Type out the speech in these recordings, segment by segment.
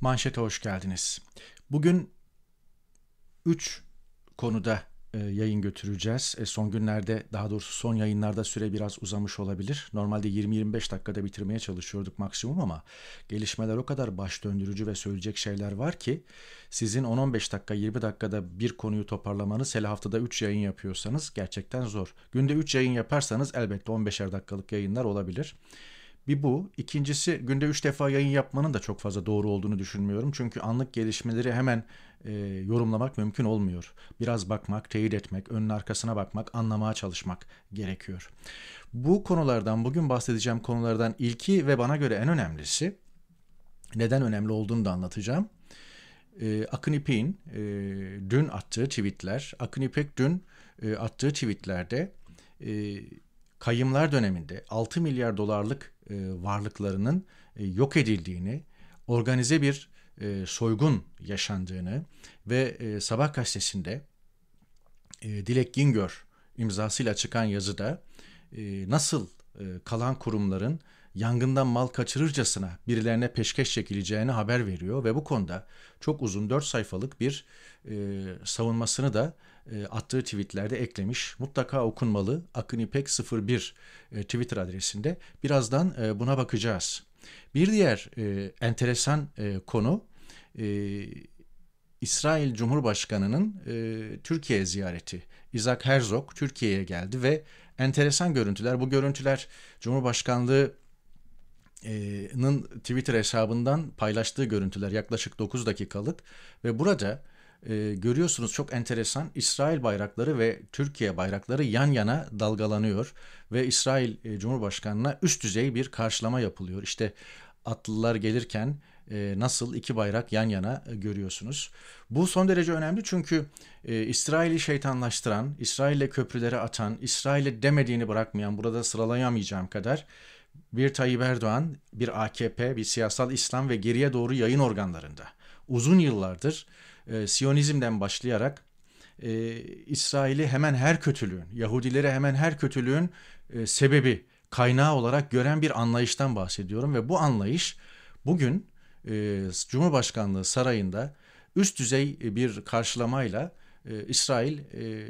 Manşete hoş geldiniz. Bugün 3 konuda e, yayın götüreceğiz. E, son günlerde daha doğrusu son yayınlarda süre biraz uzamış olabilir. Normalde 20-25 dakikada bitirmeye çalışıyorduk maksimum ama gelişmeler o kadar baş döndürücü ve söyleyecek şeyler var ki sizin 10-15 dakika 20 dakikada bir konuyu toparlamanız hele haftada 3 yayın yapıyorsanız gerçekten zor. Günde 3 yayın yaparsanız elbette 15'er dakikalık yayınlar olabilir. Bir bu. İkincisi günde üç defa yayın yapmanın da çok fazla doğru olduğunu düşünmüyorum. Çünkü anlık gelişmeleri hemen e, yorumlamak mümkün olmuyor. Biraz bakmak, teyit etmek, önün arkasına bakmak, anlamaya çalışmak gerekiyor. Bu konulardan, bugün bahsedeceğim konulardan ilki ve bana göre en önemlisi, neden önemli olduğunu da anlatacağım. E, Akın İpek'in e, dün attığı tweetler, Akın İpek dün e, attığı tweetlerde e, kayımlar döneminde 6 milyar dolarlık e, varlıklarının e, yok edildiğini, organize bir e, soygun yaşandığını ve e, Sabah gazetesinde e, Dilek Gingör imzasıyla çıkan yazıda e, nasıl e, kalan kurumların yangından mal kaçırırcasına birilerine peşkeş çekileceğini haber veriyor ve bu konuda çok uzun 4 sayfalık bir e, savunmasını da attığı tweetlerde eklemiş. Mutlaka okunmalı. Akın İpek 01 e, Twitter adresinde. Birazdan e, buna bakacağız. Bir diğer e, enteresan e, konu e, İsrail Cumhurbaşkanı'nın e, Türkiye ziyareti. Isaac Herzog Türkiye'ye geldi ve enteresan görüntüler. Bu görüntüler Cumhurbaşkanlığı Nın Twitter hesabından paylaştığı görüntüler yaklaşık 9 dakikalık ve burada e, görüyorsunuz çok enteresan İsrail bayrakları ve Türkiye bayrakları yan yana dalgalanıyor ve İsrail e, Cumhurbaşkanı'na üst düzey bir karşılama yapılıyor. İşte atlılar gelirken e, nasıl iki bayrak yan yana e, görüyorsunuz. Bu son derece önemli çünkü e, İsrail'i şeytanlaştıran, İsrail'le köprülere atan, İsrail'e demediğini bırakmayan, burada sıralayamayacağım kadar bir Tayyip Erdoğan, bir AKP, bir siyasal İslam ve geriye doğru yayın organlarında uzun yıllardır e, Siyonizmden başlayarak e, İsrail'i hemen her kötülüğün, Yahudileri hemen her kötülüğün e, sebebi, kaynağı olarak gören bir anlayıştan bahsediyorum ve bu anlayış bugün e, Cumhurbaşkanlığı sarayında üst düzey bir karşılamayla e, İsrail e,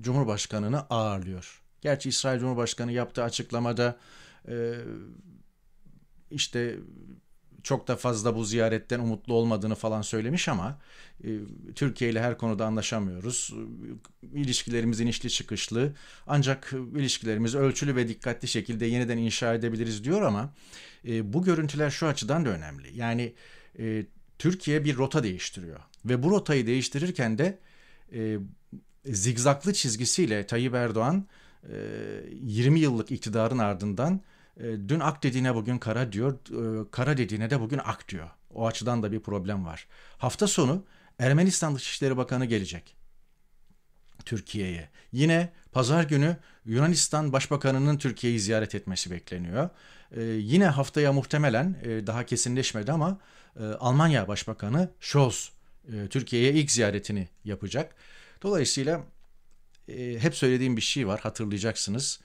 Cumhurbaşkanı'nı ağırlıyor. Gerçi İsrail Cumhurbaşkanı yaptığı açıklamada e, işte çok da fazla bu ziyaretten umutlu olmadığını falan söylemiş ama e, Türkiye ile her konuda anlaşamıyoruz. İlişkilerimiz inişli çıkışlı ancak ilişkilerimizi ölçülü ve dikkatli şekilde yeniden inşa edebiliriz diyor ama e, bu görüntüler şu açıdan da önemli. Yani e, Türkiye bir rota değiştiriyor ve bu rotayı değiştirirken de e, zigzaklı çizgisiyle Tayyip Erdoğan e, 20 yıllık iktidarın ardından dün ak dediğine bugün kara diyor, e, kara dediğine de bugün ak diyor. O açıdan da bir problem var. Hafta sonu Ermenistan Dışişleri Bakanı gelecek Türkiye'ye. Yine pazar günü Yunanistan Başbakanı'nın Türkiye'yi ziyaret etmesi bekleniyor. Ee, yine haftaya muhtemelen e, daha kesinleşmedi ama e, Almanya Başbakanı Scholz Türkiye'ye ilk ziyaretini yapacak. Dolayısıyla hep söylediğim bir şey var hatırlayacaksınız.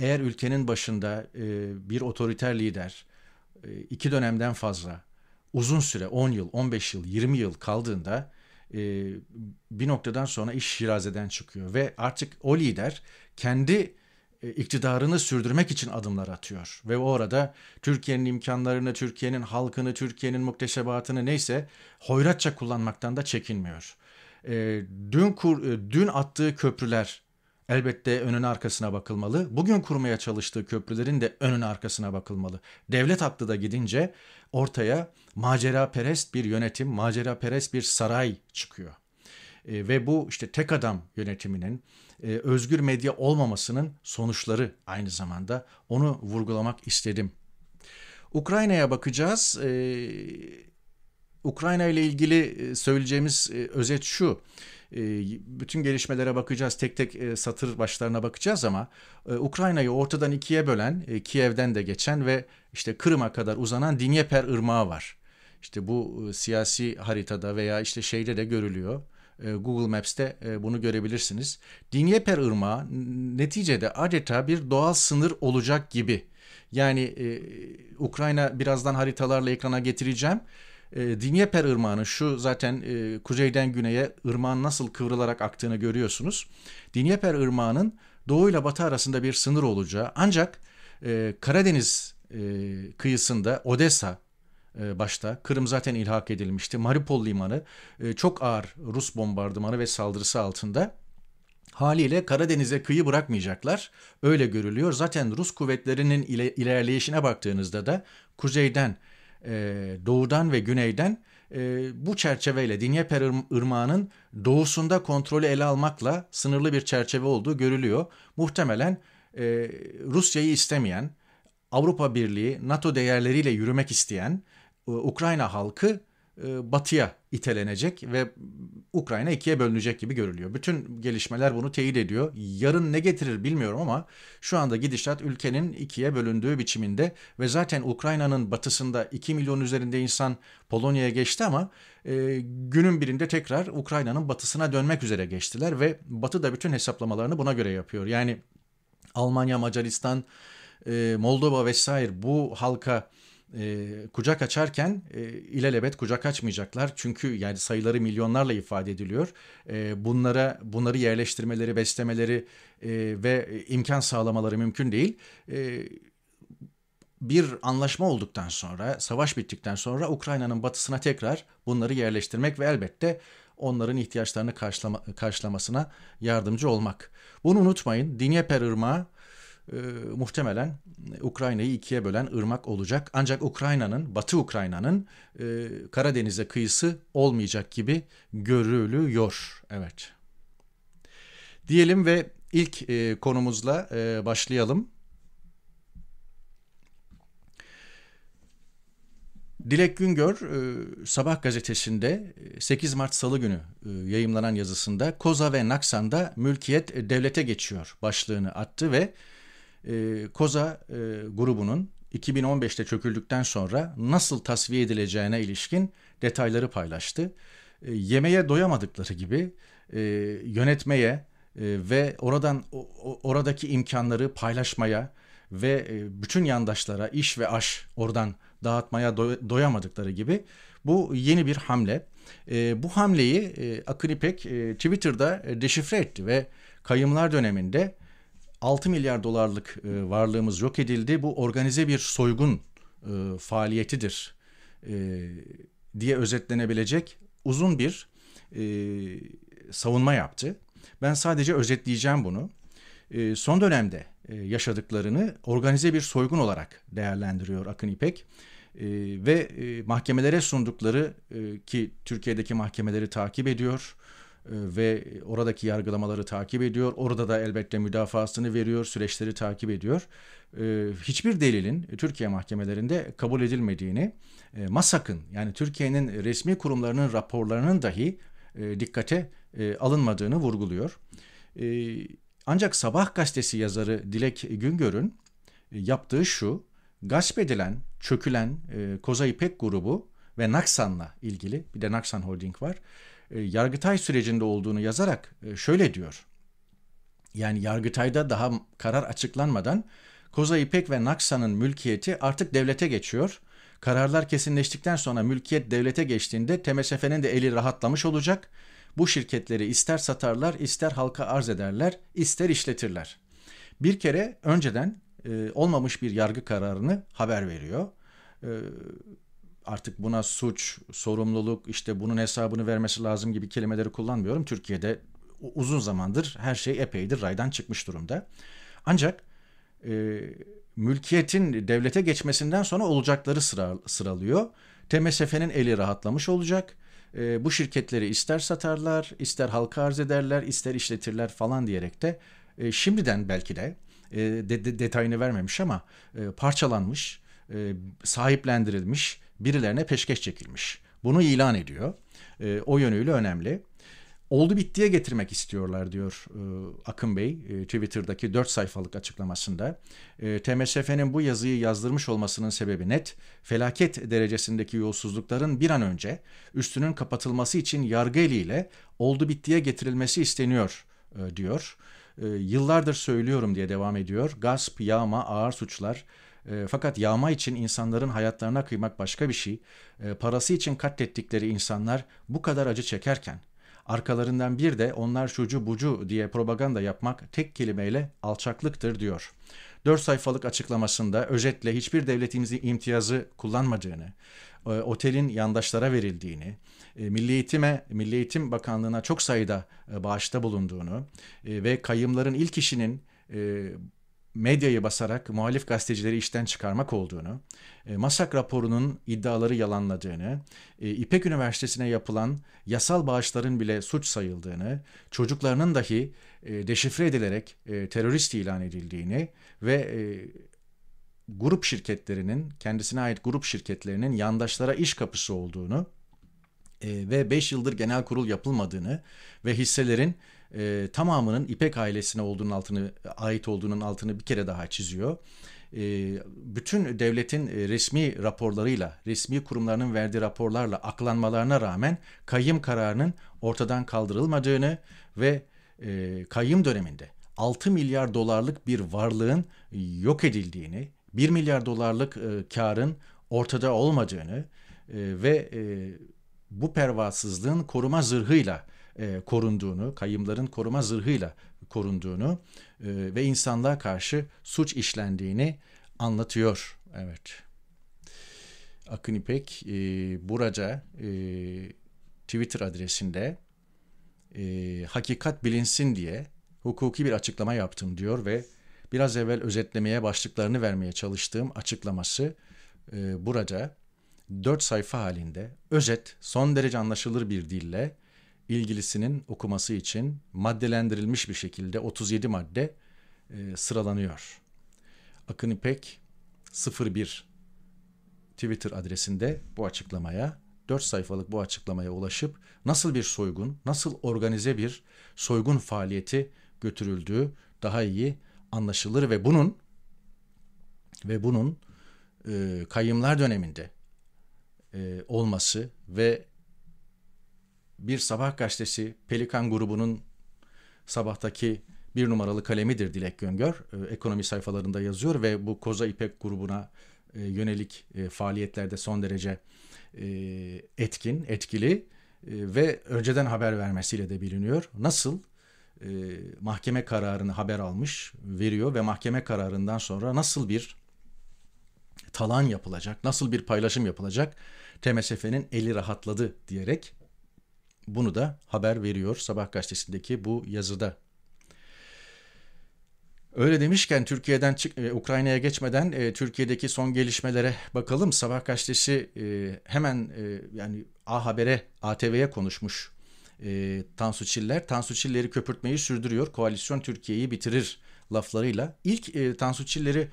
Eğer ülkenin başında e, bir otoriter lider e, iki dönemden fazla uzun süre 10 yıl, 15 yıl, 20 yıl kaldığında e, bir noktadan sonra iş şirazeden çıkıyor ve artık o lider kendi e, iktidarını sürdürmek için adımlar atıyor ve o arada Türkiye'nin imkanlarını, Türkiye'nin halkını, Türkiye'nin muktesebatını neyse hoyratça kullanmaktan da çekinmiyor. E, dün kur, e, dün attığı köprüler Elbette önün arkasına bakılmalı. Bugün kurmaya çalıştığı köprülerin de önün arkasına bakılmalı. Devlet aklı da gidince ortaya macera perest bir yönetim, macera perest bir saray çıkıyor. E, ve bu işte tek adam yönetiminin e, özgür medya olmamasının sonuçları aynı zamanda onu vurgulamak istedim. Ukrayna'ya bakacağız. E, Ukrayna ile ilgili e, söyleyeceğimiz e, özet şu. E, bütün gelişmelere bakacağız. Tek tek e, satır başlarına bakacağız ama e, Ukrayna'yı ortadan ikiye bölen, Kiev'den de geçen ve işte Kırım'a kadar uzanan Dinyeper Irmağı var. İşte bu siyasi haritada veya işte şeyde de görülüyor. Google Maps'te bunu görebilirsiniz. Dinyeper Irmağı neticede adeta bir doğal sınır olacak gibi. Yani e, Ukrayna birazdan haritalarla ekrana getireceğim. E, Dnieper Irmağı'nın şu zaten e, kuzeyden güneye ırmağın nasıl kıvrılarak aktığını görüyorsunuz. Dnieper Irmağı'nın doğuyla batı arasında bir sınır olacağı ancak e, Karadeniz e, kıyısında Odessa e, başta Kırım zaten ilhak edilmişti. Mariupol limanı e, çok ağır Rus bombardımanı ve saldırısı altında. Haliyle Karadeniz'e kıyı bırakmayacaklar. Öyle görülüyor. Zaten Rus kuvvetlerinin ilerleyişine baktığınızda da kuzeyden, e, doğudan ve güneyden bu çerçeveyle Dinyeper Irmağı'nın doğusunda kontrolü ele almakla sınırlı bir çerçeve olduğu görülüyor. Muhtemelen Rusya'yı istemeyen, Avrupa Birliği, NATO değerleriyle yürümek isteyen Ukrayna halkı e, batıya itelenecek ve Ukrayna ikiye bölünecek gibi görülüyor. Bütün gelişmeler bunu teyit ediyor. Yarın ne getirir bilmiyorum ama şu anda gidişat ülkenin ikiye bölündüğü biçiminde ve zaten Ukrayna'nın batısında 2 milyon üzerinde insan Polonya'ya geçti ama e, günün birinde tekrar Ukrayna'nın batısına dönmek üzere geçtiler ve Batı da bütün hesaplamalarını buna göre yapıyor. Yani Almanya, Macaristan, e, Moldova vesaire bu halka e, kucak açarken e, ilelebet kucak açmayacaklar. Çünkü yani sayıları milyonlarla ifade ediliyor. E, bunlara bunları yerleştirmeleri, beslemeleri e, ve imkan sağlamaları mümkün değil. E, bir anlaşma olduktan sonra, savaş bittikten sonra Ukrayna'nın batısına tekrar bunları yerleştirmek ve elbette onların ihtiyaçlarını karşılama, karşılamasına yardımcı olmak. Bunu unutmayın. Dnieper Irmağı e, muhtemelen Ukrayna'yı ikiye bölen ırmak olacak. Ancak Ukrayna'nın, Batı Ukrayna'nın e, Karadeniz'e kıyısı olmayacak gibi görülüyor. Evet. Diyelim ve ilk e, konumuzla e, başlayalım. Dilek Güngör e, Sabah gazetesinde 8 Mart Salı günü e, yayımlanan yazısında Koza ve Naksan'da mülkiyet devlete geçiyor başlığını attı ve e, Koza e, grubunun 2015'te çöküldükten sonra nasıl tasfiye edileceğine ilişkin detayları paylaştı. E, yemeğe doyamadıkları gibi e, yönetmeye e, ve oradan o, oradaki imkanları paylaşmaya ve e, bütün yandaşlara iş ve aş oradan dağıtmaya do, doyamadıkları gibi bu yeni bir hamle. E, bu hamleyi e, Akın İpek e, Twitter'da e, deşifre etti ve kayımlar döneminde 6 milyar dolarlık e, varlığımız yok edildi. Bu organize bir soygun e, faaliyetidir e, diye özetlenebilecek uzun bir e, savunma yaptı. Ben sadece özetleyeceğim bunu. E, son dönemde e, yaşadıklarını organize bir soygun olarak değerlendiriyor Akın İpek. E, ve e, mahkemelere sundukları e, ki Türkiye'deki mahkemeleri takip ediyor ve oradaki yargılamaları takip ediyor. Orada da elbette müdafasını veriyor, süreçleri takip ediyor. E, hiçbir delilin Türkiye mahkemelerinde kabul edilmediğini, e, MASAK'ın yani Türkiye'nin resmi kurumlarının raporlarının dahi dikkate alınmadığını vurguluyor. Ancak Sabah gazetesi yazarı Dilek Güngör'ün yaptığı şu, gasp edilen, çökülen Koza İpek grubu ve Naksan'la ilgili bir de Naksan Holding var e, Yargıtay sürecinde olduğunu yazarak e, şöyle diyor. Yani Yargıtay'da daha karar açıklanmadan Koza İpek ve Naksa'nın mülkiyeti artık devlete geçiyor. Kararlar kesinleştikten sonra mülkiyet devlete geçtiğinde TMSF'nin de eli rahatlamış olacak. Bu şirketleri ister satarlar, ister halka arz ederler, ister işletirler. Bir kere önceden e, olmamış bir yargı kararını haber veriyor. E, artık buna suç, sorumluluk, işte bunun hesabını vermesi lazım gibi kelimeleri kullanmıyorum. Türkiye'de uzun zamandır her şey epeydir raydan çıkmış durumda. Ancak e, mülkiyetin devlete geçmesinden sonra olacakları sıra, sıralıyor. TMSF'nin eli rahatlamış olacak. E, bu şirketleri ister satarlar, ister halka arz ederler, ister işletirler falan diyerek de e, şimdiden belki de, e, de, de detayını vermemiş ama e, parçalanmış, e, sahiplendirilmiş birilerine peşkeş çekilmiş. Bunu ilan ediyor. E, o yönüyle önemli. Oldu bittiye getirmek istiyorlar diyor e, Akın Bey e, Twitter'daki 4 sayfalık açıklamasında. E, TMSF'nin bu yazıyı yazdırmış olmasının sebebi net. Felaket derecesindeki yolsuzlukların bir an önce üstünün kapatılması için yargı eliyle oldu bittiye getirilmesi isteniyor e, diyor. E, yıllardır söylüyorum diye devam ediyor. Gasp, yağma, ağır suçlar E, fakat yağma için insanların hayatlarına kıymak başka bir şey. E, parası için katlettikleri insanlar bu kadar acı çekerken arkalarından bir de onlar şucu bucu diye propaganda yapmak tek kelimeyle alçaklıktır diyor. 4 sayfalık açıklamasında özetle hiçbir devletimizin imtiyazı kullanmadığını, e, otelin yandaşlara verildiğini, e, Milli Eğitim'e, Milli Eğitim Bakanlığı'na çok sayıda e, bağışta bulunduğunu ve kayımların ilk işinin medyayı basarak muhalif gazetecileri işten çıkarmak olduğunu, Masak raporunun iddiaları yalanladığını, İpek Üniversitesi'ne yapılan yasal bağışların bile suç sayıldığını, çocuklarının dahi deşifre edilerek terörist ilan edildiğini ve grup şirketlerinin, kendisine ait grup şirketlerinin yandaşlara iş kapısı olduğunu ve 5 yıldır genel kurul yapılmadığını ve hisselerin e, tamamının İpek ailesine olduğunun altını ait olduğunun altını bir kere daha çiziyor. E, bütün devletin e, resmi raporlarıyla, resmi kurumlarının verdiği raporlarla aklanmalarına rağmen kayyım kararının ortadan kaldırılmadığını ve e, kayyım döneminde 6 milyar dolarlık bir varlığın yok edildiğini, 1 milyar dolarlık e, karın ortada olmadığını e, ve e, bu pervasızlığın koruma zırhıyla e, korunduğunu, kayımların koruma zırhıyla korunduğunu e, ve insanlığa karşı suç işlendiğini anlatıyor. Evet. Akın İpek e, burada e, Twitter adresinde e, hakikat bilinsin diye hukuki bir açıklama yaptım diyor ve biraz evvel özetlemeye başlıklarını vermeye çalıştığım açıklaması e, burada dört sayfa halinde özet son derece anlaşılır bir dille ilgilisinin okuması için maddelendirilmiş bir şekilde 37 madde e, sıralanıyor. Akın İpek 01 Twitter adresinde bu açıklamaya 4 sayfalık bu açıklamaya ulaşıp nasıl bir soygun, nasıl organize bir soygun faaliyeti götürüldüğü daha iyi anlaşılır ve bunun ve bunun e, kayımlar döneminde e, olması ve bir sabah gazetesi Pelikan grubunun sabahtaki bir numaralı kalemidir Dilek Göngör. E, ekonomi sayfalarında yazıyor ve bu Koza İpek grubuna e, yönelik e, faaliyetlerde son derece e, etkin, etkili ve önceden haber vermesiyle de biliniyor. Nasıl mahkeme kararını haber almış, veriyor ve mahkeme kararından sonra nasıl bir talan yapılacak, nasıl bir paylaşım yapılacak TMSF'nin eli rahatladı diyerek bunu da haber veriyor Sabah gazetesindeki bu yazıda. Öyle demişken Türkiye'den e, Ukrayna'ya geçmeden e, Türkiye'deki son gelişmelere bakalım. Sabah gazetesi e, hemen yani A Haber'e, ATV'ye konuşmuş e, Tansu Çiller. Tansu Çiller'i köpürtmeyi sürdürüyor. Koalisyon Türkiye'yi bitirir laflarıyla. İlk e, Tansu Çiller'i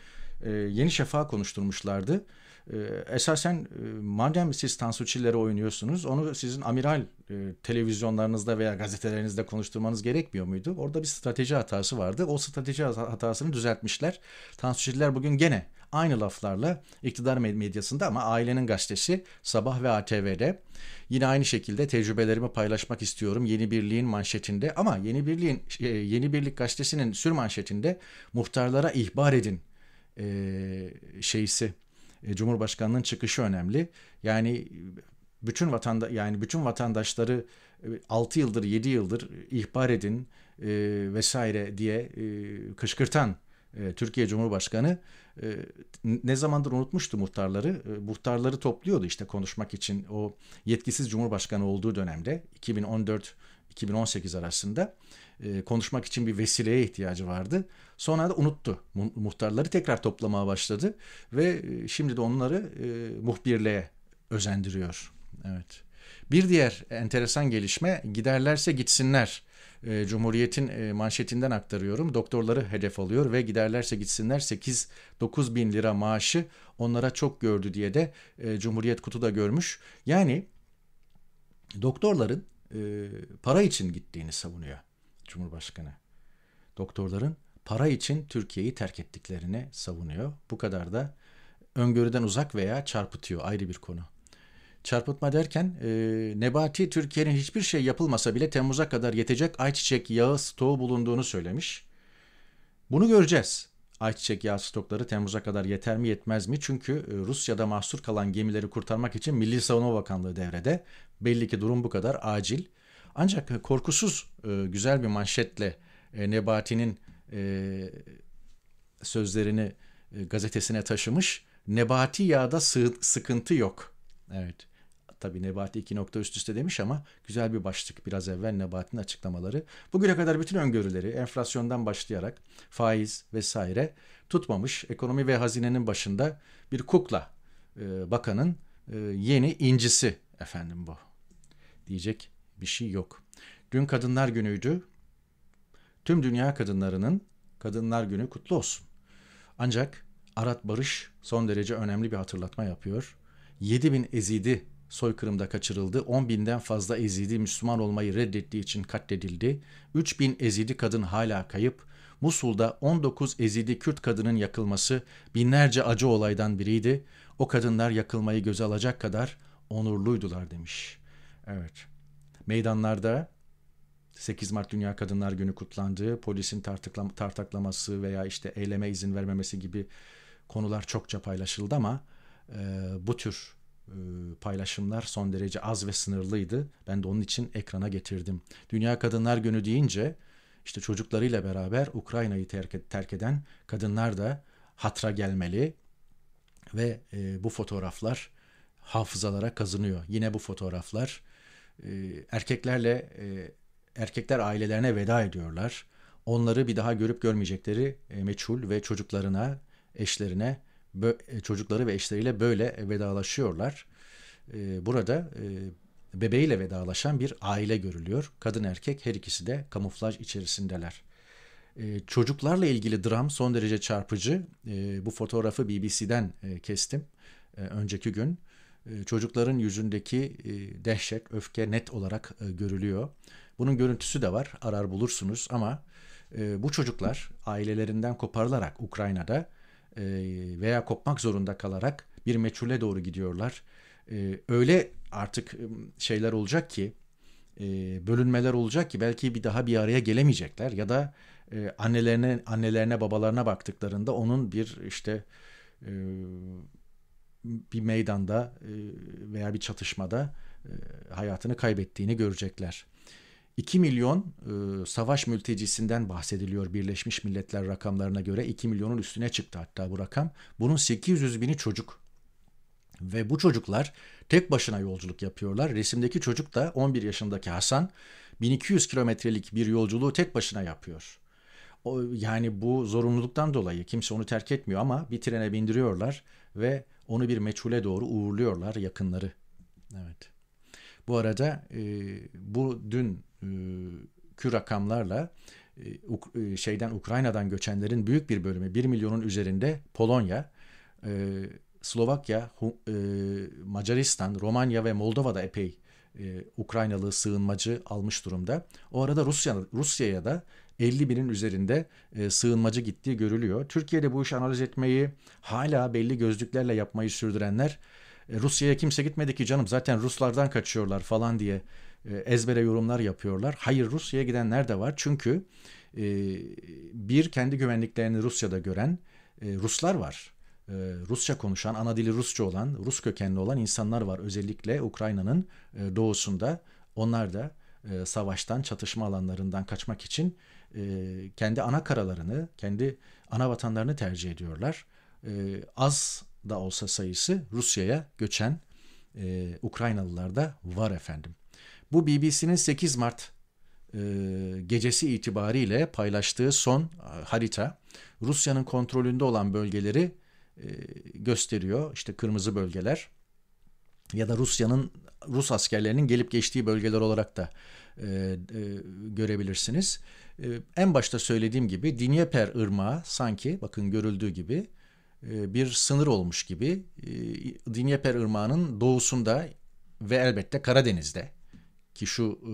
Yeni Şafak'a konuşturmuşlardı. E, esasen e, madem siz Tansu Çiller'i oynuyorsunuz onu sizin amiral e, televizyonlarınızda veya gazetelerinizde konuşturmanız gerekmiyor muydu? Orada bir strateji hatası vardı. O strateji hatasını düzeltmişler. Tansu Çiller bugün gene aynı laflarla iktidar medyasında ama ailenin gazetesi Sabah ve ATV'de yine aynı şekilde tecrübelerimi paylaşmak istiyorum Yeni Birliğin manşetinde ama Yeni Birliğin e, Yeni Birlik gazetesinin sür manşetinde muhtarlara ihbar edin e, şeysi Cumhurbaşkanının çıkışı önemli. Yani bütün vatanda yani bütün vatandaşları 6 yıldır 7 yıldır ihbar edin e, vesaire diye e, kışkırtan e, Türkiye Cumhurbaşkanı e, ne zamandır unutmuştu muhtarları. E, muhtarları topluyordu işte konuşmak için o yetkisiz Cumhurbaşkanı olduğu dönemde 2014-2018 arasında e, konuşmak için bir vesileye ihtiyacı vardı. Sonra da unuttu. Muhtarları tekrar toplamaya başladı ve e, şimdi de onları e, muhbirliğe özendiriyor. Evet. Bir diğer enteresan gelişme giderlerse gitsinler. E, Cumhuriyet'in e, manşetinden aktarıyorum. Doktorları hedef alıyor ve giderlerse gitsinler 8-9 bin lira maaşı onlara çok gördü diye de e, Cumhuriyet kutuda görmüş. Yani doktorların e, para için gittiğini savunuyor Cumhurbaşkanı. Doktorların para için Türkiye'yi terk ettiklerini savunuyor. Bu kadar da öngörüden uzak veya çarpıtıyor ayrı bir konu. Çarpıtma derken e, Nebati Türkiye'nin hiçbir şey yapılmasa bile Temmuz'a kadar yetecek ayçiçek yağı stoğu bulunduğunu söylemiş. Bunu göreceğiz. ayçiçek yağı stokları Temmuz'a kadar yeter mi yetmez mi? Çünkü e, Rusya'da mahsur kalan gemileri kurtarmak için Milli Savunma Bakanlığı devrede. Belli ki durum bu kadar acil. Ancak korkusuz e, güzel bir manşetle e, sözlerini gazetesine taşımış. Nebati yağda sıkıntı yok. Evet. Tabii Nebati iki nokta üst üste demiş ama güzel bir başlık biraz evvel Nebati'nin açıklamaları. Bugüne kadar bütün öngörüleri enflasyondan başlayarak faiz vesaire tutmamış. Ekonomi ve hazinenin başında bir kukla e, bakanın e, yeni incisi efendim bu. Diyecek bir şey yok. Dün Kadınlar Günü'ydü. Tüm dünya kadınlarının Kadınlar Günü kutlu olsun. Ancak Arat Barış son derece önemli bir hatırlatma yapıyor. 7000 ezidi soykırımda kaçırıldı. 10 binden fazla Ezidi Müslüman olmayı reddettiği için katledildi. 3 bin Ezidi kadın hala kayıp. Musul'da 19 Ezidi Kürt kadının yakılması binlerce acı olaydan biriydi. O kadınlar yakılmayı göze alacak kadar onurluydular demiş. Evet. Meydanlarda 8 Mart Dünya Kadınlar Günü kutlandı. Polisin tartıklam tartaklaması veya işte eyleme izin vermemesi gibi konular çokça paylaşıldı ama e, bu tür e, paylaşımlar son derece az ve sınırlıydı. Ben de onun için ekrana getirdim. Dünya Kadınlar Günü deyince işte çocuklarıyla beraber Ukrayna'yı terk, terk eden kadınlar da hatra gelmeli ve e, bu fotoğraflar hafızalara kazınıyor. Yine bu fotoğraflar e, erkeklerle e, erkekler ailelerine veda ediyorlar. Onları bir daha görüp görmeyecekleri e, meçhul ve çocuklarına, eşlerine e, çocukları ve eşleriyle böyle vedalaşıyorlar. E, burada bebeğiyle vedalaşan bir aile görülüyor. Kadın erkek her ikisi de kamuflaj içerisindeler. Çocuklarla ilgili dram son derece çarpıcı. Bu fotoğrafı BBC'den kestim önceki gün. Çocukların yüzündeki dehşet, öfke net olarak görülüyor. Bunun görüntüsü de var, arar bulursunuz ama bu çocuklar ailelerinden koparılarak Ukrayna'da e, veya kopmak zorunda kalarak bir meçhule doğru gidiyorlar. E, öyle artık şeyler olacak ki e, bölünmeler olacak ki belki bir daha bir araya gelemeyecekler ya da annelerine annelerine babalarına baktıklarında onun bir işte bir meydanda veya bir çatışmada hayatını kaybettiğini görecekler. 2 milyon e, savaş mültecisinden bahsediliyor Birleşmiş Milletler rakamlarına göre. 2 milyonun üstüne çıktı hatta bu rakam. Bunun 800 bini çocuk. Ve bu çocuklar tek başına yolculuk yapıyorlar. Resimdeki çocuk da 11 yaşındaki Hasan 1200 kilometrelik bir yolculuğu tek başına yapıyor. O, yani bu zorunluluktan dolayı kimse onu terk etmiyor ama bir trene bindiriyorlar ve onu bir meçhule doğru uğurluyorlar yakınları. Evet. Bu arada e, bu dün kü rakamlarla e, e, şeyden Ukrayna'dan göçenlerin büyük bir bölümü 1 milyonun üzerinde Polonya, e, Slovakya, e, Macaristan, Romanya ve Moldova'da epey e, Ukraynalı sığınmacı almış durumda. O arada Rusya Rusya'ya da 50 binin üzerinde e, sığınmacı gittiği görülüyor. Türkiye'de bu işi analiz etmeyi hala belli gözlüklerle yapmayı sürdürenler e, Rusya'ya kimse gitmedi ki canım zaten Ruslardan kaçıyorlar falan diye e, ezbere yorumlar yapıyorlar. Hayır Rusya'ya gidenler de var çünkü e, bir kendi güvenliklerini Rusya'da gören Ruslar var. Rusça konuşan, ana dili Rusça olan, Rus kökenli olan insanlar var. Özellikle Ukrayna'nın doğusunda. Onlar da savaştan, çatışma alanlarından kaçmak için kendi ana karalarını, kendi ana vatanlarını tercih ediyorlar. Az da olsa sayısı Rusya'ya göçen e, Ukraynalılar da var efendim. Bu BBC'nin 8 Mart e, gecesi itibariyle paylaştığı son e, harita Rusya'nın kontrolünde olan bölgeleri e, gösteriyor. İşte kırmızı bölgeler ya da Rusya'nın Rus askerlerinin gelip geçtiği bölgeler olarak da e, e, görebilirsiniz. E, en başta söylediğim gibi Dnieper Irmağı sanki bakın görüldüğü gibi e, bir sınır olmuş gibi e, Dnieper Irmağı'nın doğusunda ve elbette Karadeniz'de ki şu e,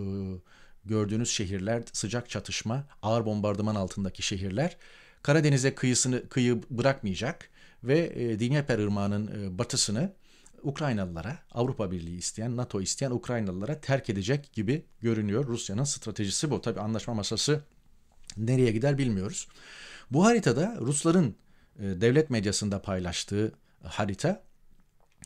gördüğünüz şehirler sıcak çatışma, ağır bombardıman altındaki şehirler Karadeniz'e kıyısını kıyı bırakmayacak ve Dnieper Irmağı'nın batısını Ukraynalılara, Avrupa Birliği isteyen, NATO isteyen Ukraynalılara terk edecek gibi görünüyor. Rusya'nın stratejisi bu. Tabi anlaşma masası nereye gider bilmiyoruz. Bu haritada Rusların e, devlet medyasında paylaştığı harita.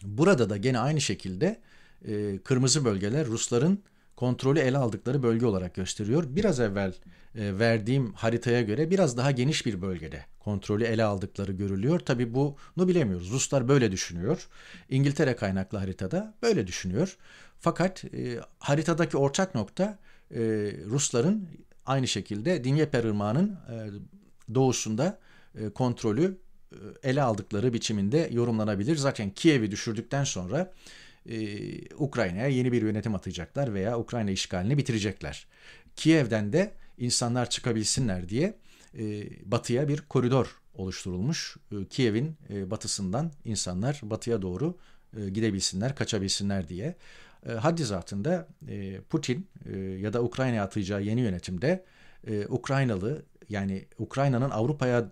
Burada da gene aynı şekilde e, kırmızı bölgeler Rusların kontrolü ele aldıkları bölge olarak gösteriyor. Biraz evvel e, verdiğim haritaya göre biraz daha geniş bir bölgede kontrolü ele aldıkları görülüyor. Tabi bunu bilemiyoruz. Ruslar böyle düşünüyor. İngiltere kaynaklı haritada böyle düşünüyor. Fakat e, haritadaki ortak nokta e, Rusların aynı şekilde Dinyeper Irmağı'nın e, doğusunda e, kontrolü e, ele aldıkları biçiminde yorumlanabilir. Zaten Kiev'i düşürdükten sonra e, Ukrayna'ya yeni bir yönetim atacaklar veya Ukrayna işgalini bitirecekler. Kiev'den de insanlar çıkabilsinler diye e, batıya bir koridor oluşturulmuş. E, Kiev'in e, batısından insanlar batıya doğru e, gidebilsinler, kaçabilsinler diye. E, haddi zatında e, Putin e, ya da Ukrayna'ya atacağı yeni yönetimde e, Ukraynalı yani Ukrayna'nın Avrupa'ya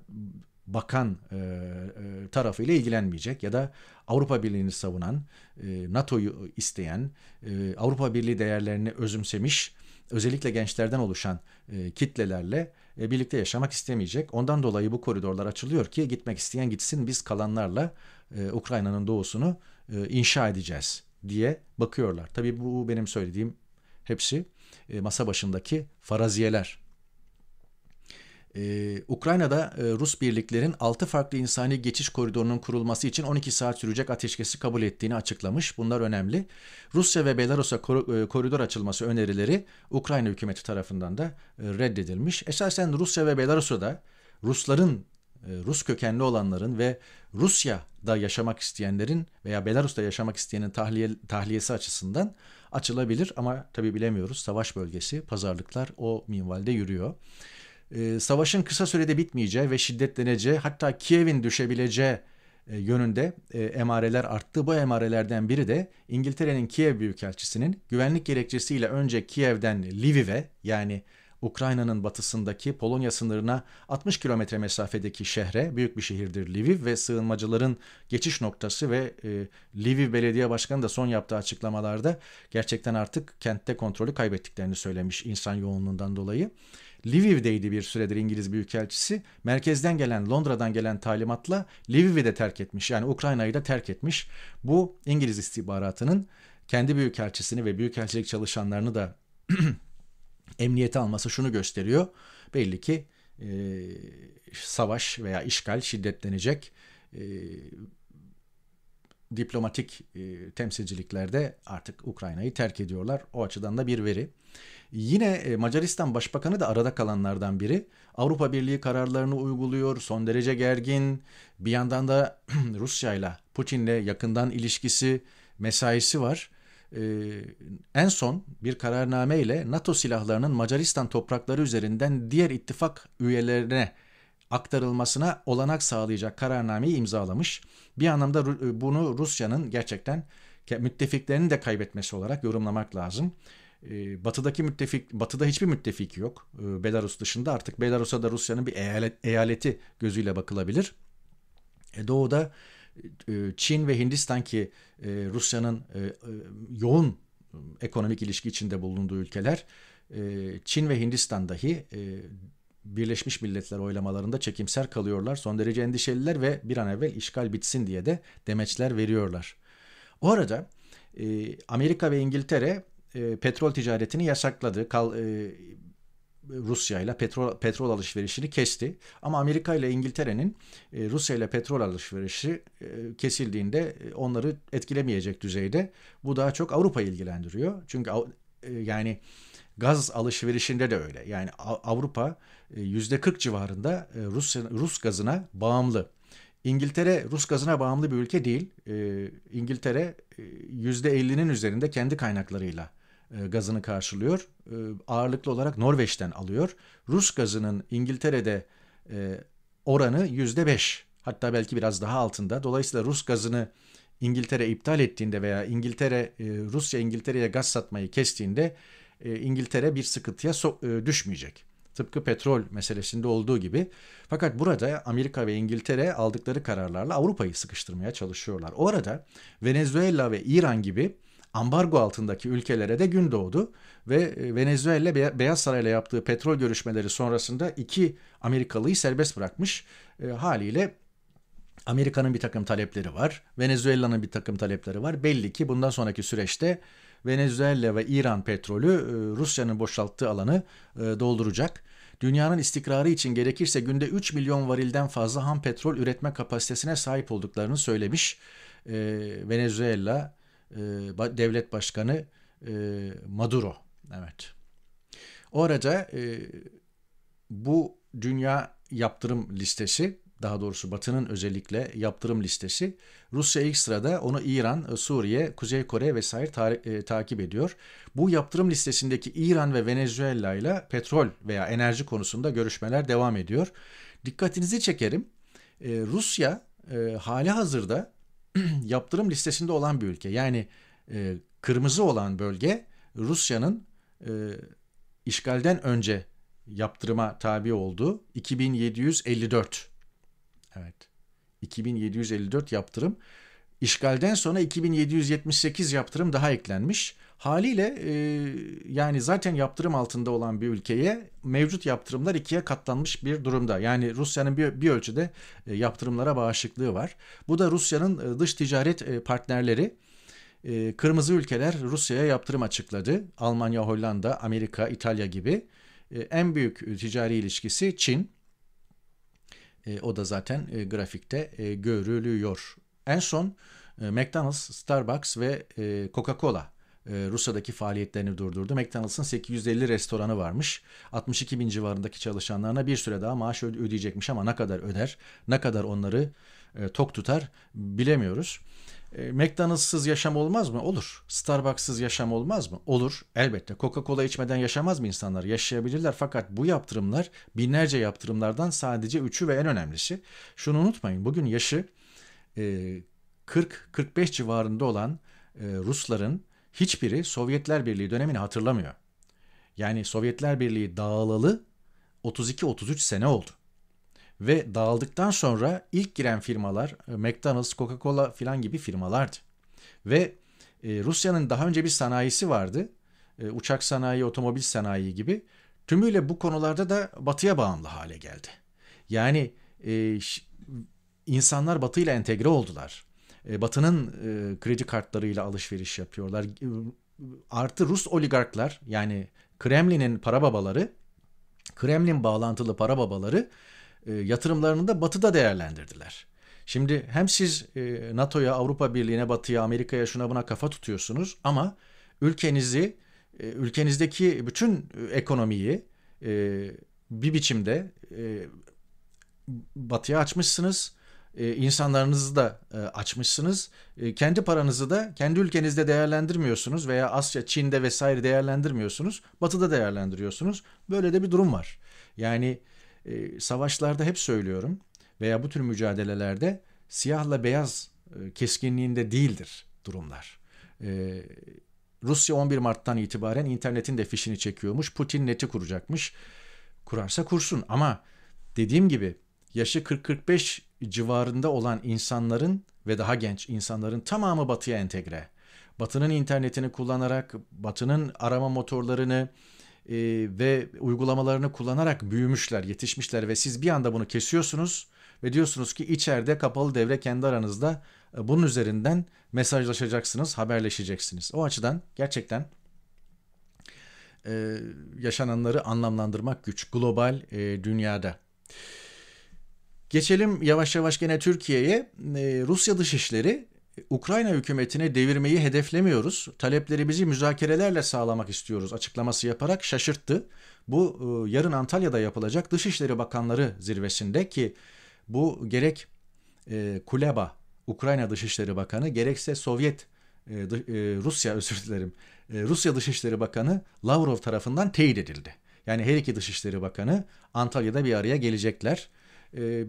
bakan e, e, tarafıyla ilgilenmeyecek ya da Avrupa Birliği'ni savunan, e, NATO'yu isteyen, e, Avrupa Birliği değerlerini özümsemiş, özellikle gençlerden oluşan e, kitlelerle e, birlikte yaşamak istemeyecek. Ondan dolayı bu koridorlar açılıyor ki gitmek isteyen gitsin biz kalanlarla e, Ukrayna'nın doğusunu e, inşa edeceğiz diye bakıyorlar. Tabii bu benim söylediğim hepsi e, masa başındaki faraziyeler. Ee, Ukrayna'da e, Rus birliklerin 6 farklı insani geçiş koridorunun kurulması için 12 saat sürecek ateşkesi kabul ettiğini açıklamış. Bunlar önemli. Rusya ve Belarus'a e, koridor açılması önerileri Ukrayna hükümeti tarafından da e, reddedilmiş. Esasen Rusya ve Belarus'a da Rusların e, Rus kökenli olanların ve Rusya'da yaşamak isteyenlerin veya Belarus'ta yaşamak isteyenin tahliye, tahliyesi açısından açılabilir ama tabi bilemiyoruz. Savaş bölgesi, pazarlıklar o minvalde yürüyor e, savaşın kısa sürede bitmeyeceği ve şiddetleneceği hatta Kiev'in düşebileceği e, yönünde e, emareler arttı. Bu emarelerden biri de İngiltere'nin Kiev Büyükelçisi'nin güvenlik gerekçesiyle önce Kiev'den Lviv'e yani Ukrayna'nın batısındaki Polonya sınırına 60 kilometre mesafedeki şehre, büyük bir şehirdir Lviv ve sığınmacıların geçiş noktası ve e, Lviv Belediye Başkanı da son yaptığı açıklamalarda gerçekten artık kentte kontrolü kaybettiklerini söylemiş insan yoğunluğundan dolayı. Lviv'deydi bir süredir İngiliz Büyükelçisi. Merkezden gelen, Londra'dan gelen talimatla Lviv'i de terk etmiş. Yani Ukrayna'yı da terk etmiş. Bu İngiliz istihbaratının kendi büyükelçisini ve büyükelçilik çalışanlarını da emniyete alması şunu gösteriyor. Belli ki e, savaş veya işgal şiddetlenecek. E, diplomatik e, temsilciliklerde artık Ukrayna'yı terk ediyorlar. O açıdan da bir veri. Yine e, Macaristan Başbakanı da arada kalanlardan biri. Avrupa Birliği kararlarını uyguluyor, son derece gergin. Bir yandan da Rusya ile Putin'le yakından ilişkisi, mesaisi var. Ee, en son bir kararname ile NATO silahlarının Macaristan toprakları üzerinden diğer ittifak üyelerine aktarılmasına olanak sağlayacak kararnameyi imzalamış. Bir anlamda bunu Rusya'nın gerçekten müttefiklerini de kaybetmesi olarak yorumlamak lazım. Ee, batıdaki müttefik, batıda hiçbir müttefik yok. Ee, Belarus dışında artık Belarus'a da Rusya'nın bir eyalet, eyaleti gözüyle bakılabilir. E, doğuda e, Çin ve Hindistan ki e, Rusya'nın yoğun ekonomik ilişki içinde bulunduğu ülkeler, Çin ve Hindistan dahi Birleşmiş Milletler oylamalarında çekimser kalıyorlar. Son derece endişeliler ve bir an evvel işgal bitsin diye de demeçler veriyorlar. O arada Amerika ve İngiltere e, petrol ticaretini yasakladı. Kal, e, Rusya ile petrol petrol alışverişini kesti. Ama Amerika ile İngiltere'nin e, Rusya ile petrol alışverişi e, kesildiğinde e, onları etkilemeyecek düzeyde. Bu daha çok Avrupa'yı ilgilendiriyor. Çünkü e, yani gaz alışverişinde de öyle. Yani Avrupa e, yüzde 40 civarında e, Rusya Rus gazına bağımlı. İngiltere Rus gazına bağımlı bir ülke değil. E, İngiltere yüzde 50'nin üzerinde kendi kaynaklarıyla gazını karşılıyor. E, ağırlıklı olarak Norveç'ten alıyor. Rus gazının İngiltere'de e, oranı yüzde beş hatta belki biraz daha altında. Dolayısıyla Rus gazını İngiltere iptal ettiğinde veya İngiltere Rusya İngiltere'ye gaz satmayı kestiğinde İngiltere bir sıkıntıya düşmeyecek. Tıpkı petrol meselesinde olduğu gibi. Fakat burada Amerika ve İngiltere aldıkları kararlarla Avrupa'yı sıkıştırmaya çalışıyorlar. O arada Venezuela ve İran gibi ambargo altındaki ülkelere de gün doğdu ve e, Venezuela Beyaz Saray'la yaptığı petrol görüşmeleri sonrasında iki Amerikalıyı serbest bırakmış. E, haliyle Amerika'nın bir takım talepleri var. Venezuela'nın bir takım talepleri var. Belli ki bundan sonraki süreçte Venezuela ve İran petrolü e, Rusya'nın boşalttığı alanı e, dolduracak. Dünyanın istikrarı için gerekirse günde 3 milyon varilden fazla ham petrol üretme kapasitesine sahip olduklarını söylemiş. E, devlet başkanı Maduro. Evet. Orada bu dünya yaptırım listesi daha doğrusu Batı'nın özellikle yaptırım listesi. Rusya ilk sırada onu İran, Suriye, Kuzey Kore vesaire ta- e, takip ediyor. Bu yaptırım listesindeki İran ve Venezuela ile petrol veya enerji konusunda görüşmeler devam ediyor. Dikkatinizi çekerim. E, Rusya e, hali hazırda yaptırım listesinde olan bir ülke. Yani e, kırmızı olan bölge Rusya'nın e, işgalden önce yaptırıma tabi olduğu 2754 Evet. 2754 yaptırım. İşgalden sonra 2778 yaptırım daha eklenmiş. Haliyle e, yani zaten yaptırım altında olan bir ülkeye mevcut yaptırımlar ikiye katlanmış bir durumda. Yani Rusya'nın bir, bir ölçüde e, yaptırımlara bağışıklığı var. Bu da Rusya'nın e, dış ticaret e, partnerleri e, kırmızı ülkeler Rusya'ya yaptırım açıkladı. Almanya, Hollanda, Amerika, İtalya gibi. E, en büyük ticari ilişkisi Çin. E, o da zaten e, grafikte e, görülüyor. En son e, McDonald's, Starbucks ve e, Coca-Cola Rusya'daki faaliyetlerini durdurdu. McDonald's'ın 850 restoranı varmış. 62 bin civarındaki çalışanlarına bir süre daha maaş ödeyecekmiş ama ne kadar öder, ne kadar onları e, tok tutar bilemiyoruz. E, McDonald's'sız yaşam olmaz mı? Olur. Starbucks'sız yaşam olmaz mı? Olur. Elbette. Coca-Cola içmeden yaşamaz mı insanlar? Yaşayabilirler fakat bu yaptırımlar binlerce yaptırımlardan sadece üçü ve en önemlisi. Şunu unutmayın. Bugün yaşı 40-45 civarında olan e, Rusların hiçbiri Sovyetler Birliği dönemini hatırlamıyor. Yani Sovyetler Birliği dağılalı 32-33 sene oldu. Ve dağıldıktan sonra ilk giren firmalar e, McDonald's, Coca-Cola filan gibi firmalardı. Ve e, Rusya'nın daha önce bir sanayisi vardı. E, uçak sanayi, otomobil sanayi gibi. Tümüyle bu konularda da batıya bağımlı hale geldi. Yani e, insanlar batıyla entegre oldular. E, batının e, kredi kartlarıyla alışveriş yapıyorlar. E, artı Rus oligarklar yani Kremlin'in para babaları, Kremlin bağlantılı para babaları e, yatırımlarını da batıda değerlendirdiler. Şimdi hem siz NATO'ya, Avrupa Birliği'ne, Batı'ya, Amerika'ya şuna buna kafa tutuyorsunuz ama ülkenizi, ülkenizdeki bütün ekonomiyi bir biçimde Batı'ya açmışsınız. İnsanlarınızı da açmışsınız. kendi paranızı da kendi ülkenizde değerlendirmiyorsunuz veya Asya, Çin'de vesaire değerlendirmiyorsunuz. Batı'da değerlendiriyorsunuz. Böyle de bir durum var. Yani e, savaşlarda hep söylüyorum veya bu tür mücadelelerde siyahla beyaz e, keskinliğinde değildir durumlar. E, Rusya 11 Mart'tan itibaren internetin de fişini çekiyormuş. Putin neti kuracakmış. Kurarsa kursun ama dediğim gibi yaşı 40-45 civarında olan insanların ve daha genç insanların tamamı batıya entegre. Batının internetini kullanarak, batının arama motorlarını, e, ve uygulamalarını kullanarak büyümüşler, yetişmişler ve siz bir anda bunu kesiyorsunuz ve diyorsunuz ki içeride kapalı devre kendi aranızda e, bunun üzerinden mesajlaşacaksınız, haberleşeceksiniz. O açıdan gerçekten e, yaşananları anlamlandırmak güç global e, dünyada. Geçelim yavaş yavaş gene Türkiye'ye. E, Rusya Dışişleri Ukrayna hükümetine devirmeyi hedeflemiyoruz. Taleplerimizi müzakerelerle sağlamak istiyoruz açıklaması yaparak şaşırttı. Bu e, yarın Antalya'da yapılacak Dışişleri Bakanları zirvesinde ki bu gerek e, Kuleba Ukrayna Dışişleri Bakanı gerekse Sovyet e, Rusya özür dilerim Rusya Dışişleri Bakanı Lavrov tarafından teyit edildi. Yani her iki Dışişleri Bakanı Antalya'da bir araya gelecekler.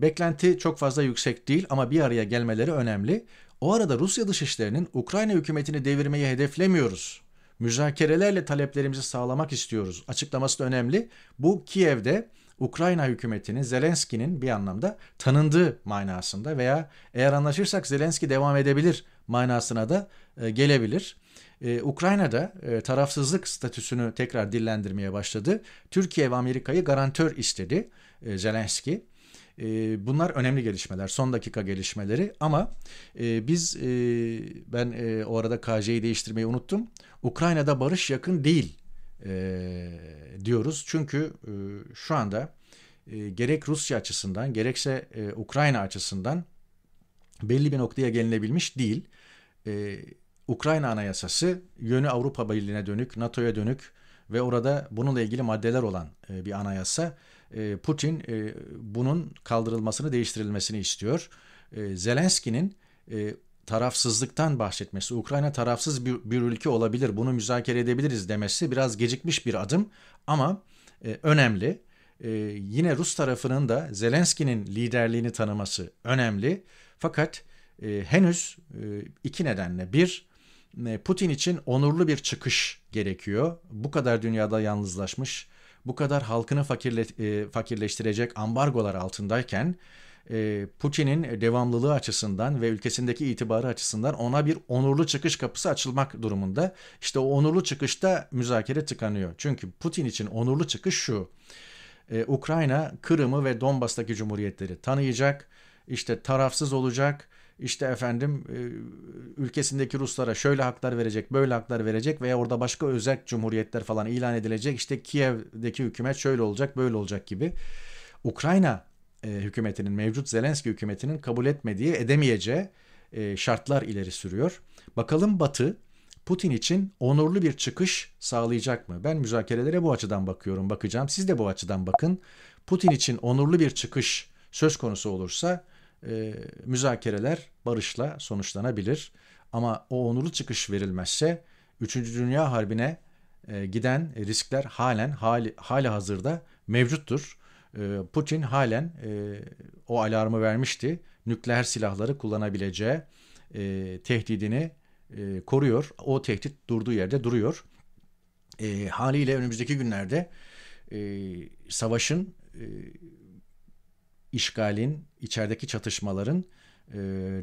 Beklenti çok fazla yüksek değil ama bir araya gelmeleri önemli. O arada Rusya Dışişleri'nin Ukrayna hükümetini devirmeyi hedeflemiyoruz. Müzakerelerle taleplerimizi sağlamak istiyoruz. Açıklaması da önemli. Bu Kiev'de Ukrayna hükümetinin Zelenski'nin bir anlamda tanındığı manasında veya eğer anlaşırsak Zelenski devam edebilir manasına da e, gelebilir. Ee, Ukrayna'da e, tarafsızlık statüsünü tekrar dillendirmeye başladı. Türkiye ve Amerika'yı garantör istedi e, Zelenski. E, bunlar önemli gelişmeler, son dakika gelişmeleri ama e, biz, e, ben e, o arada KJ'yi değiştirmeyi unuttum. Ukrayna'da barış yakın değil e, diyoruz. Çünkü e, şu anda e, gerek Rusya açısından gerekse e, Ukrayna açısından belli bir noktaya gelinebilmiş değil. E, Ukrayna Anayasası yönü Avrupa Birliği'ne dönük, NATO'ya dönük ve orada bununla ilgili maddeler olan e, bir anayasa. E, Putin e, bunun kaldırılmasını, değiştirilmesini istiyor. E, Zelenski'nin e, tarafsızlıktan bahsetmesi, Ukrayna tarafsız bir, ülke olabilir, bunu müzakere edebiliriz demesi biraz gecikmiş bir adım ama e, önemli. Yine Rus tarafının da Zelenski'nin liderliğini tanıması önemli. Fakat henüz iki nedenle. Bir, Putin için onurlu bir çıkış gerekiyor. Bu kadar dünyada yalnızlaşmış, bu kadar halkını fakirle, e, fakirleştirecek ambargolar altındayken e, Putin'in devamlılığı açısından ve ülkesindeki itibarı açısından ona bir onurlu çıkış kapısı açılmak durumunda. İşte o onurlu çıkışta müzakere tıkanıyor. Çünkü Putin için onurlu çıkış şu. E, Ukrayna Kırım'ı ve Donbas'taki cumhuriyetleri tanıyacak, işte tarafsız olacak, işte efendim e, ülkesindeki Ruslara şöyle haklar verecek, böyle haklar verecek veya orada başka özel cumhuriyetler falan ilan edilecek. İşte Kiev'deki hükümet şöyle olacak, böyle olacak gibi. Ukrayna e, hükümetinin, mevcut Zelenski hükümetinin kabul etmediği, edemeyeceği e, şartlar ileri sürüyor. Bakalım Batı Putin için onurlu bir çıkış sağlayacak mı? Ben müzakerelere bu açıdan bakıyorum, bakacağım. Siz de bu açıdan bakın. Putin için onurlu bir çıkış söz konusu olursa e, müzakereler barışla sonuçlanabilir. Ama o onurlu çıkış verilmezse 3. Dünya Harbi'ne e, giden riskler halen hali, hali hazırda mevcuttur. E, Putin halen e, o alarmı vermişti. Nükleer silahları kullanabileceği e, tehdidini e, koruyor. O tehdit durduğu yerde duruyor. E, haliyle önümüzdeki günlerde e, savaşın e, işgalin, içerideki çatışmaların e,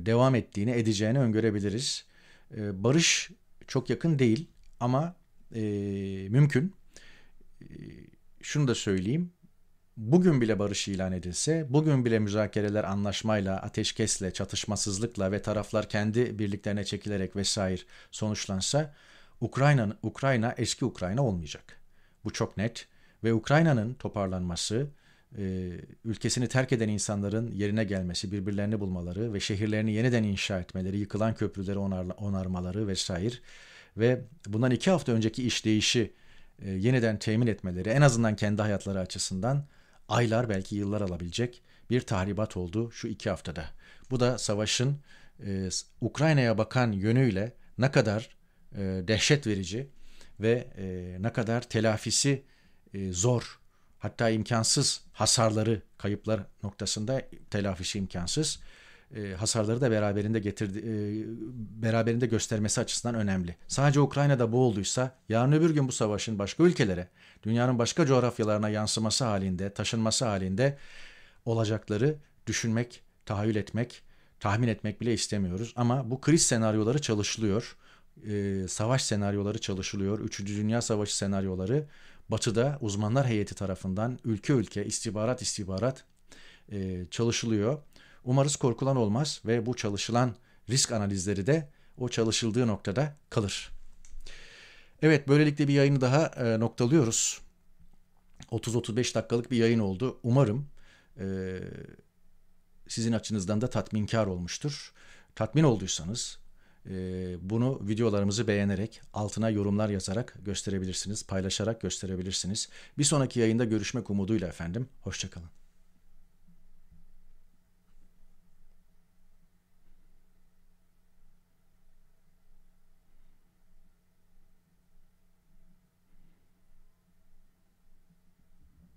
devam ettiğini, edeceğini öngörebiliriz. E, barış çok yakın değil ama e, mümkün. E, şunu da söyleyeyim. Bugün bile barış ilan edilse, bugün bile müzakereler anlaşmayla, ateşkesle, çatışmasızlıkla ve taraflar kendi birliklerine çekilerek vesaire sonuçlansa, Ukrayna Ukrayna eski Ukrayna olmayacak. Bu çok net ve Ukrayna'nın toparlanması, e, ülkesini terk eden insanların yerine gelmesi, birbirlerini bulmaları ve şehirlerini yeniden inşa etmeleri, yıkılan köprüleri onar, onarmaları vesaire ve bundan iki hafta önceki işleyişi e, yeniden temin etmeleri en azından kendi hayatları açısından aylar belki yıllar alabilecek bir tahribat oldu şu iki haftada. Bu da savaşın e, Ukrayna'ya bakan yönüyle ne kadar e, dehşet verici ve e, ne kadar telafisi e, zor hatta imkansız hasarları, kayıplar noktasında telafisi imkansız. E, hasarları da beraberinde getirdi, e, beraberinde göstermesi açısından önemli. Sadece Ukrayna'da bu olduysa yarın öbür gün bu savaşın başka ülkelere, dünyanın başka coğrafyalarına yansıması halinde, taşınması halinde olacakları düşünmek, tahayyül etmek, tahmin etmek bile istemiyoruz. Ama bu kriz senaryoları çalışılıyor. E, savaş senaryoları çalışılıyor. Üçüncü Dünya Savaşı senaryoları Batı'da uzmanlar heyeti tarafından ülke ülke istihbarat istihbarat e, çalışılıyor. Umarız korkulan olmaz ve bu çalışılan risk analizleri de o çalışıldığı noktada kalır. Evet böylelikle bir yayını daha e, noktalıyoruz. 30-35 dakikalık bir yayın oldu. Umarım e, sizin açınızdan da tatminkar olmuştur. Tatmin olduysanız bunu videolarımızı beğenerek, altına yorumlar yazarak gösterebilirsiniz, paylaşarak gösterebilirsiniz. Bir sonraki yayında görüşmek umuduyla efendim. Hoşçakalın.